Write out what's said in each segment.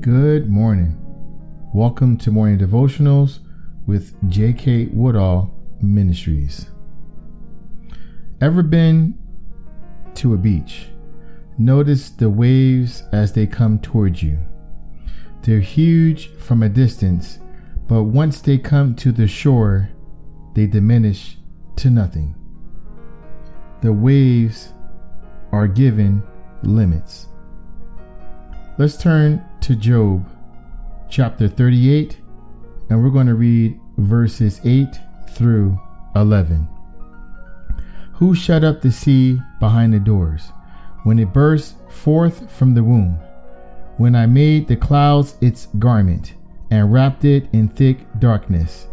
Good morning. Welcome to Morning Devotionals with J.K. Woodall Ministries. Ever been to a beach? Notice the waves as they come towards you. They're huge from a distance, but once they come to the shore, they diminish to nothing. The waves are given limits. Let's turn to Job chapter 38, and we're going to read verses 8 through 11. Who shut up the sea behind the doors when it burst forth from the womb? When I made the clouds its garment and wrapped it in thick darkness,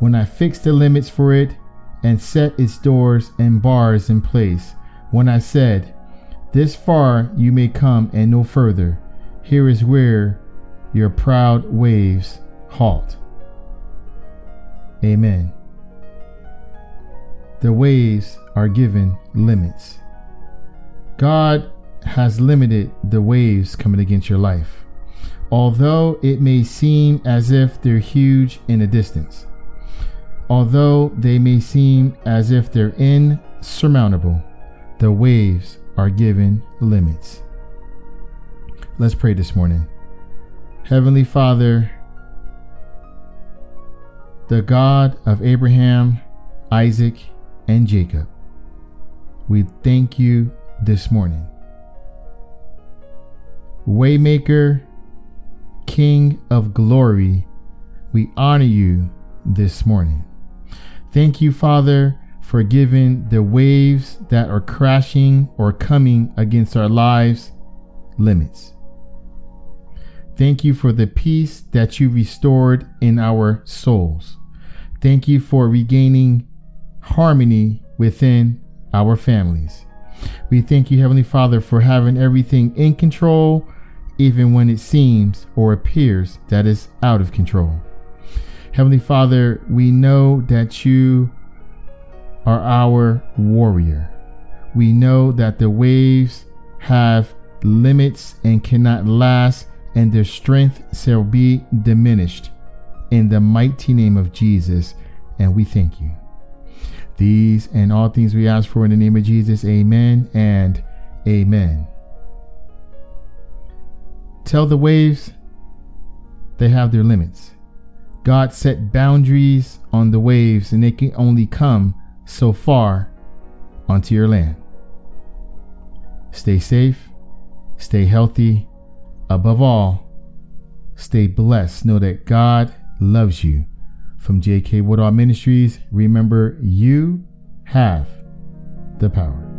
when I fixed the limits for it and set its doors and bars in place, when I said, This far you may come and no further, here is where your proud waves halt. Amen. The waves are given limits. God has limited the waves coming against your life, although it may seem as if they're huge in a distance. Although they may seem as if they're insurmountable, the waves are given limits. Let's pray this morning. Heavenly Father, the God of Abraham, Isaac, and Jacob, we thank you this morning. Waymaker, King of glory, we honor you this morning. Thank you, Father, for giving the waves that are crashing or coming against our lives limits. Thank you for the peace that you restored in our souls. Thank you for regaining harmony within our families. We thank you, Heavenly Father, for having everything in control, even when it seems or appears that it's out of control. Heavenly Father, we know that you are our warrior. We know that the waves have limits and cannot last and their strength shall be diminished. In the mighty name of Jesus, and we thank you. These and all things we ask for in the name of Jesus, amen and amen. Tell the waves they have their limits. God set boundaries on the waves, and they can only come so far onto your land. Stay safe, stay healthy, Above all, stay blessed. Know that God loves you. From J.K. Woodall Ministries, remember you have the power.